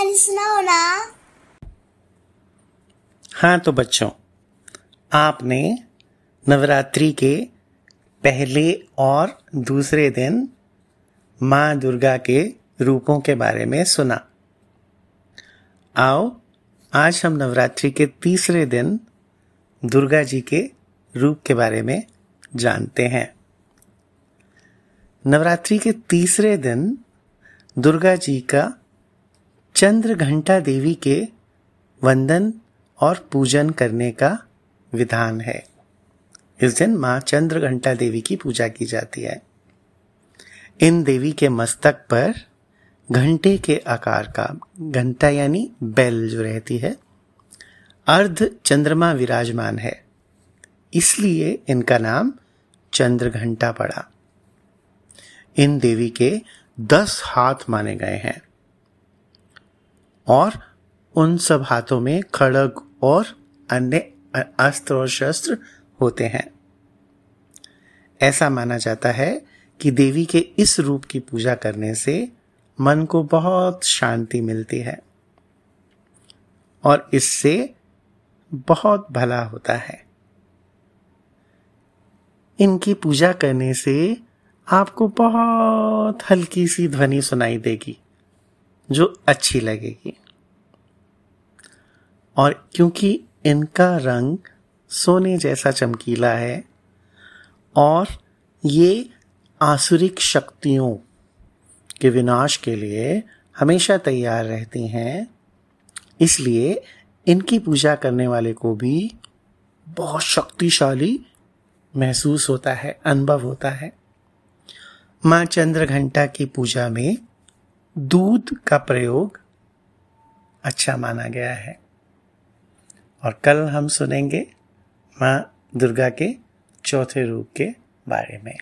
सुनाओ ना। हाँ तो बच्चों, आपने नवरात्रि के पहले और दूसरे दिन माँ दुर्गा के रूपों के बारे में सुना। आओ, आज हम नवरात्रि के तीसरे दिन दुर्गा जी के रूप के बारे में जानते हैं। नवरात्रि के तीसरे दिन दुर्गा जी का चंद्र घंटा देवी के वंदन और पूजन करने का विधान है। इस दिन माँ चंद्र घंटा देवी की पूजा की जाती है। इन देवी के मस्तक पर घंटे के आकार का, घंटा यानी बेल जो रहती है, अर्ध चंद्रमा विराजमान है। इसलिए इनका नाम चंद्र घंटा पड़ा। इन देवी के दस हाथ माने गए हैं। और उन सब हाथों में खड़ग और अन्य अस्त्र और शस्त्र होते हैं। ऐसा माना जाता है कि देवी के इस रूप की पूजा करने से मन को बहुत शांति मिलती है और इससे बहुत भला होता है। इनकी पूजा करने से आपको बहुत हल्की सी ध्वनि सुनाई देगी, जो अच्छी लगेगी। और क्योंकि इनका रंग सोने जैसा चमकीला है और ये आसुरिक शक्तियों के विनाश के लिए हमेशा तैयार रहती हैं, इसलिए इनकी पूजा करने वाले को भी बहुत शक्तिशाली महसूस होता है, अनुभव होता है। माँ चंद्र घंटा की पूजा में दूध का प्रयोग अच्छा माना गया है। और कल हम सुनेंगे माँ दुर्गा के चौथे रूप के बारे में।